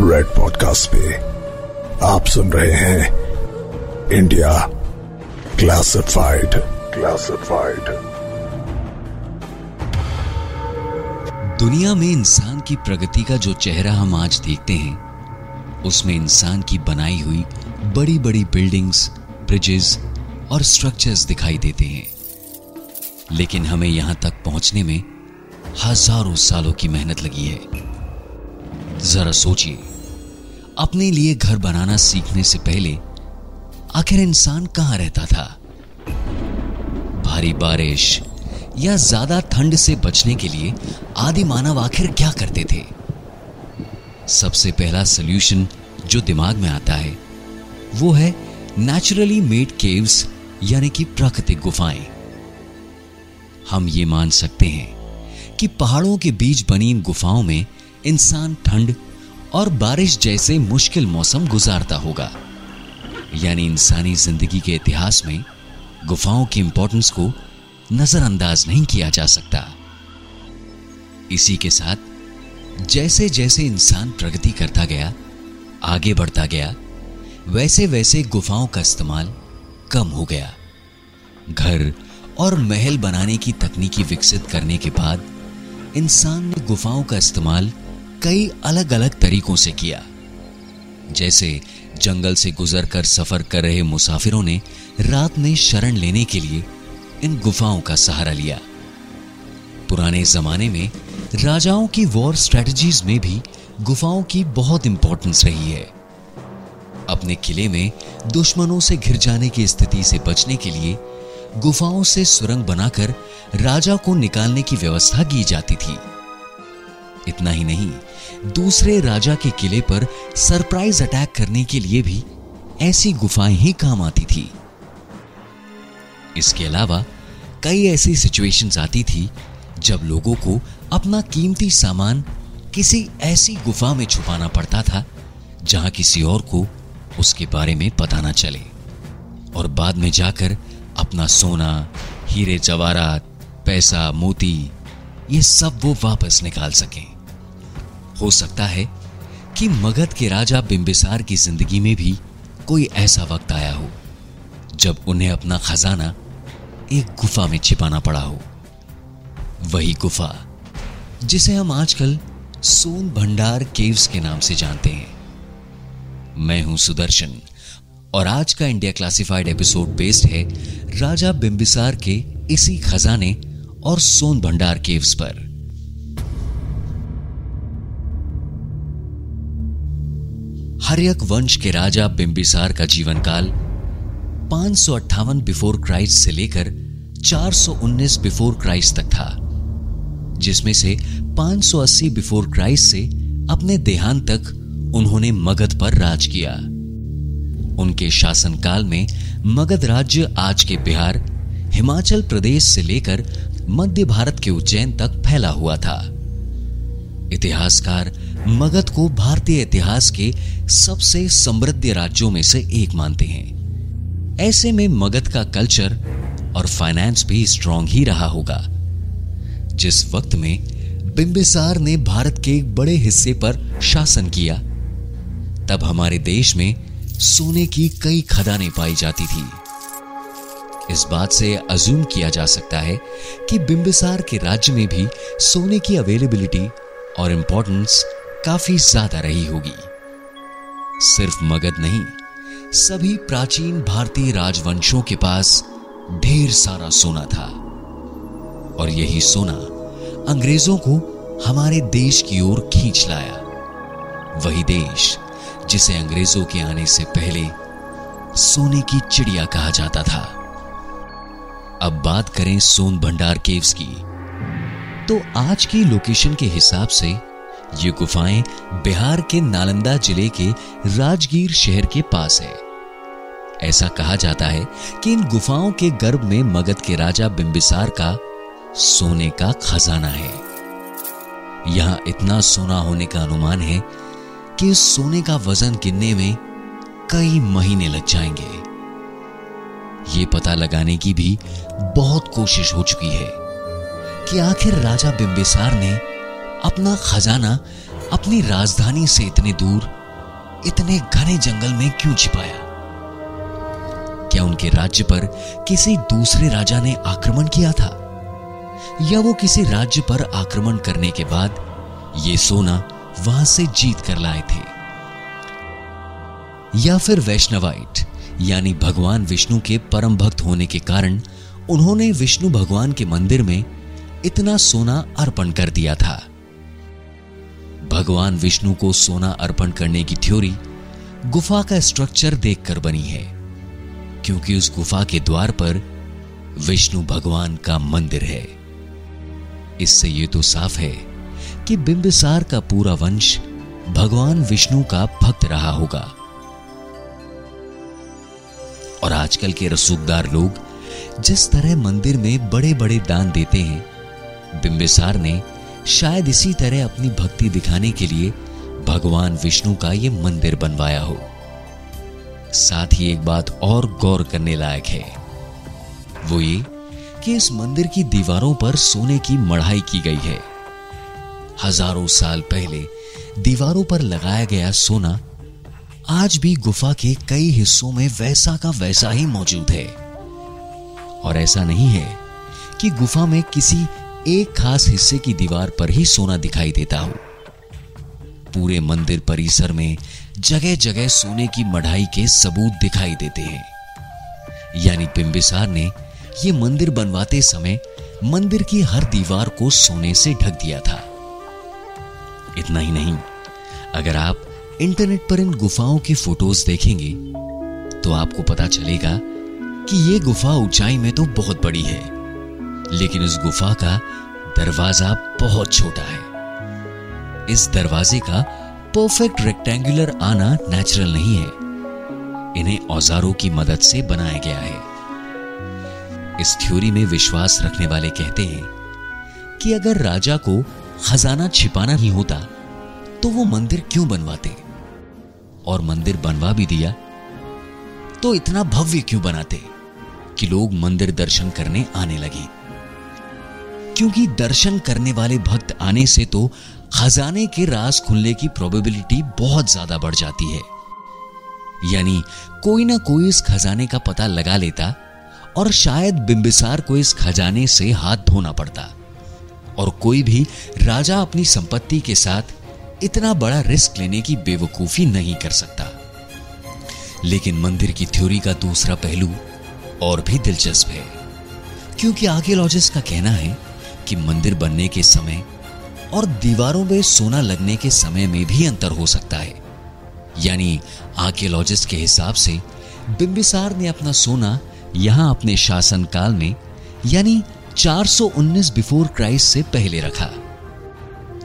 Red podcast पे आप सुन रहे हैं इंडिया क्लासिफाइड क्लासिफाइड दुनिया में इंसान की प्रगति का जो चेहरा हम आज देखते हैं, उसमें इंसान की बनाई हुई बड़ी बड़ी बिल्डिंग्स ब्रिजेस और स्ट्रक्चर्स दिखाई देते हैं। लेकिन हमें यहाँ तक पहुँचने में हज़ारों सालों की मेहनत लगी है। जरा सोचिए। अपने लिए घर बनाना सीखने से पहले आखिर इंसान कहाँ रहता था? भारी बारिश या ज़्यादा ठंड से बचने के लिए आदि मानव आखिर क्या करते थे? सबसे पहला सोल्यूशन जो दिमाग में आता है, वो है नेचुरली मेड केव्स यानी कि प्राकृतिक गुफाएँ। हम ये मान सकते हैं कि पहाड़ों के बीच बनी गुफाओं में इंसान ठंड और बारिश जैसे मुश्किल मौसम गुजारता होगा। यानी इंसानी ज़िंदगी के इतिहास में गुफाओं की इंपॉर्टेंस को नजरअंदाज नहीं किया जा सकता। इसी के साथ जैसे जैसे इंसान प्रगति करता गया, आगे बढ़ता गया वैसे वैसे गुफाओं का इस्तेमाल कम हो गया। घर और महल बनाने की तकनीकी विकसित करने के बाद इंसान ने गुफाओं का इस्तेमाल कई अलग अलग तरीकों से किया। जैसे जंगल से गुजरकर सफ़र कर रहे मुसाफिरों ने रात में शरण लेने के लिए इन गुफाओं का सहारा लिया। पुराने जमाने में राजाओं की वॉर स्ट्रेटजीज में भी गुफाओं की बहुत इंपॉर्टेंस रही है। अपने किले में दुश्मनों से घिर जाने की स्थिति से बचने के लिए गुफाओं से सुरंग बनाकर राजा को निकालने की व्यवस्था की जाती थी। इतना ही नहीं, दूसरे राजा के किले पर सरप्राइज़ अटैक करने के लिए भी ऐसी गुफाएँ ही काम आती थी। इसके अलावा कई ऐसी सिचुएशंस आती थी जब लोगों को अपना कीमती सामान किसी ऐसी गुफा में छुपाना पड़ता था, जहाँ किसी और को उसके बारे में पता ना चले और बाद में जाकर अपना सोना, हीरे जवाहरात, पैसा, मोती, ये सब वो वापस निकाल सकें। हो सकता है कि मगध के राजा बिंबिसार की ज़िंदगी में भी कोई ऐसा वक्त आया हो, जब उन्हें अपना खजाना एक गुफा में छिपाना पड़ा हो। वही गुफा, जिसे हम आजकल सोन भंडार केव्स के नाम से जानते हैं। मैं हूँ सुदर्शन, और आज का इंडिया क्लासिफाइड एपिसोड बेस्ड है राजा बिंबिसार के इसी खजाने और सोन भंडार केव्स पर। हर्यक वंश के राजा बिंबिसार का जीवन काल पाँच बिफोर क्राइस्ट से लेकर 419 बिफोर क्राइस्ट तक था, जिसमें से 580 बिफोर क्राइस्ट से अपने देहांत तक उन्होंने मगध पर राज किया। उनके शासनकाल में मगध राज्य आज के बिहार, हिमाचल प्रदेश से लेकर मध्य भारत के उज्जैन तक फैला हुआ था। इतिहासकार मगध को भारतीय इतिहास के सबसे समृद्ध राज्यों में से एक मानते हैं। ऐसे में मगध का कल्चर और फाइनेंस भी स्ट्रांग ही रहा होगा। जिस वक्त में बिंबिसार ने भारत के एक बड़े हिस्से पर शासन किया, तब हमारे देश में सोने की कई खदानें पाई जाती थी। इस बात से अजूम किया जा सकता है कि बिंबिसार के राज्य में भी सोने की अवेलेबिलिटी और इंपॉर्टेंस काफ़ी ज़्यादा रही होगी। सिर्फ़ मगध नहीं, सभी प्राचीन भारतीय राजवंशों के पास ढेर सारा सोना था। और यही सोना अंग्रेज़ों को हमारे देश की ओर खींच लाया। वही देश जिसे अंग्रेज़ों के आने से पहले सोने की चिड़िया कहा जाता था। अब बात करें सोन भंडार केव्स की। तो आज की लोकेशन के हिसाब से ये गुफाएँ बिहार के नालंदा ज़िले के राजगीर शहर के पास है। ऐसा कहा जाता है कि इन गुफाओं के गर्भ में मगध के राजा बिंबिसार का सोने का खजाना है। यहाँ इतना सोना होने का अनुमान है कि इस सोने का वज़न गिनने में कई महीने लग जाएँगे। ये पता लगाने की भी बहुत कोशिश हो चुकी है कि आखिर राजा बिंबिसार ने अपना खजाना अपनी राजधानी से इतने दूर, इतने घने जंगल में क्यों छिपाया? क्या उनके राज्य पर किसी दूसरे राजा ने आक्रमण किया था? या वो किसी राज्य पर आक्रमण करने के बाद ये सोना वहाँ से जीत कर लाए थे? या फिर वैष्णवाइट, यानी भगवान विष्णु के परम भक्त होने के कारण उन्होंने विष्णु भगवान के मंदिर में इतना सोना अर्पण कर दिया था? भगवान विष्णु को सोना अर्पण करने की थ्योरी गुफा का स्ट्रक्चर देखकर बनी है, क्योंकि उस गुफा के द्वार पर विष्णु भगवान का मंदिर है। इससे यह तो साफ़ है कि बिंबिसार का पूरा वंश भगवान विष्णु का भक्त रहा होगा। और आजकल के रसूखदार लोग जिस तरह मंदिर में बड़े बड़े दान देते हैं, बिंबिसार ने शायद इसी तरह अपनी भक्ति दिखाने के लिए भगवान विष्णु का यह मंदिर बनवाया हो। साथ ही एक बात और गौर करने लायक है। वो ये कि इस मंदिर की दीवारों पर सोने की मढ़ाई की गई है। हज़ारों साल पहले दीवारों पर लगाया गया सोना आज भी गुफा के कई हिस्सों में वैसा का वैसा ही मौजूद है। और ऐसा नहीं है कि गुफा में किसी एक खास हिस्से की दीवार पर ही सोना दिखाई देता हो। पूरे मंदिर परिसर में जगह जगह सोने की मढ़ाई के सबूत दिखाई देते हैं। यानी बिंबिसार ने यह मंदिर बनवाते समय मंदिर की हर दीवार को सोने से ढक दिया था। इतना ही नहीं, अगर आप इंटरनेट पर इन गुफाओं की फ़ोटोज़ देखेंगे तो आपको पता चलेगा कि यह गुफा ऊंचाई में तो बहुत बड़ी है। लेकिन उस गुफा का दरवाज़ा बहुत छोटा है। इस दरवाजे का परफेक्ट रेक्टेंगुलर आना नेचुरल नहीं है। इन्हें औजारों की मदद से बनाया गया है। इस थ्योरी में विश्वास रखने वाले कहते हैं कि अगर राजा को खजाना छिपाना ही होता तो वो मंदिर क्यों बनवाते? और मंदिर बनवा भी दिया तो इतना भव्य क्यों बनाते कि लोग मंदिर दर्शन करने आने लगे? क्योंकि दर्शन करने वाले भक्त आने से तो खजाने के राज खुलने की प्रोबेबिलिटी बहुत ज़्यादा बढ़ जाती है। यानी कोई ना कोई इस खजाने का पता लगा लेता और शायद बिंबिसार को इस खजाने से हाथ धोना पड़ता। और कोई भी राजा अपनी संपत्ति के साथ इतना बड़ा रिस्क लेने की बेवकूफ़ी नहीं कर सकता। लेकिन मंदिर की थ्योरी का दूसरा पहलू और भी दिलचस्प है। क्योंकि आर्कियोलॉजिस्ट का कहना है कि मंदिर बनने के समय और दीवारों में सोना लगने के समय में भी अंतर हो सकता है। यानी आर्कियोलॉजिस्ट के हिसाब से, बिंबिसार ने अपना सोना यहाँ अपने शासनकाल में, यानी 419 बिफोर क्राइस्ट से पहले रखा।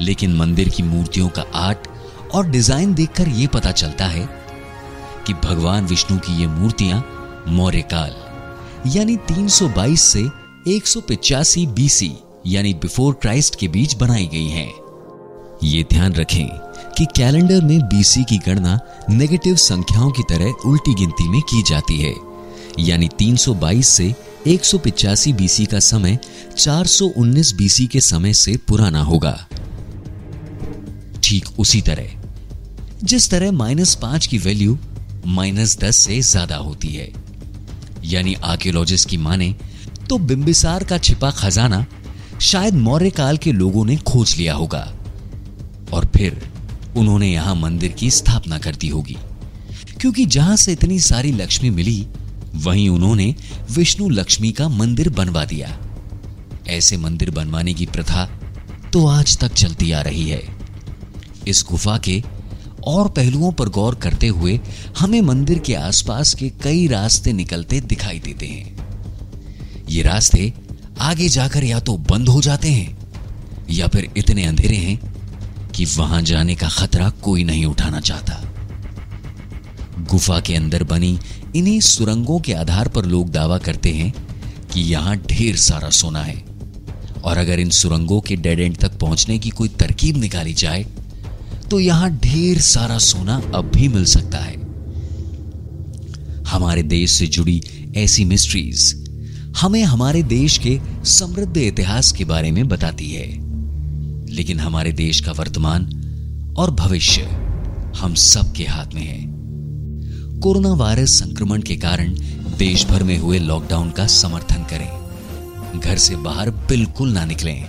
लेकिन मंदिर की मूर्तियों का आर्ट और डिज़ाइन देखकर यह पता चलता है कि भगवान विष्णु की ये मूर्तियाँ मौर्य काल, यानी 322 से 185 बीसी यानी बिफोर क्राइस्ट के बीच बनाई गई हैं। ये ध्यान रखें कि कैलेंडर में बीसी की गणना नेगेटिव संख्याओं की तरह उल्टी गिनती में की जाती है। यानी 322 से 185 बीसी का समय 419 बीसी के समय से पुराना होगा। ठीक उसी तरह। जिस तरह माइनस पाँच की वैल्यू माइनस दस से ज़्यादा होती है। यानी आर्कियोलॉजिस्ट की माने तो बिंबिसार का छिपा खजाना शायद मौर्य काल के लोगों ने खोज लिया होगा। और फिर उन्होंने यहाँ मंदिर की स्थापना कर दी होगी। क्योंकि जहाँ से इतनी सारी लक्ष्मी मिली, वहीं उन्होंने विष्णु लक्ष्मी का मंदिर बनवा दिया। ऐसे मंदिर बनवाने की प्रथा तो आज तक चलती आ रही है। इस गुफा के और पहलुओं पर गौर करते हुए हमें मंदिर के आसपास के कई रास्ते निकलते दिखाई देते हैं। ये रास्ते आगे जाकर या तो बंद हो जाते हैं, या फिर इतने अंधेरे हैं कि वहाँ जाने का खतरा कोई नहीं उठाना चाहता। गुफा के अंदर बनी इन्हीं सुरंगों के आधार पर लोग दावा करते हैं कि यहाँ ढेर सारा सोना है। और अगर इन सुरंगों के डेड एंड तक पहुँचने की कोई तरकीब निकाली जाए तो यहाँ ढेर सारा सोना अब भी मिल सकता है। हमारे देश से जुड़ी ऐसी मिस्ट्रीज हमें हमारे देश के समृद्ध इतिहास के बारे में बताती है। लेकिन हमारे देश का वर्तमान और भविष्य हम सबके हाथ में है। कोरोना वायरस संक्रमण के कारण देश भर में हुए लॉकडाउन का समर्थन करें। घर से बाहर बिल्कुल ना निकलें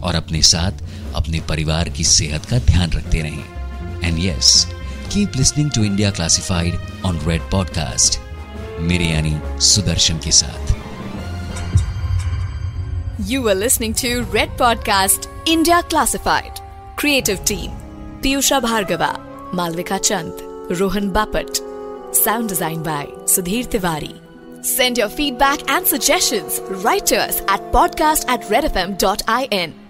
और अपने साथ अपने परिवार की सेहत का ध्यान रखते रहें। And yes keep listening to India classified on red podcast मेरे यानी सुदर्शन के साथ। You are listening to Red Podcast India Classified. Creative Team Piyusha Bhargava, Malvika Chand, Rohan Bapat. Sound design by Sudhir Tiwari. Send your feedback and suggestions right to us at podcast at redfm.in.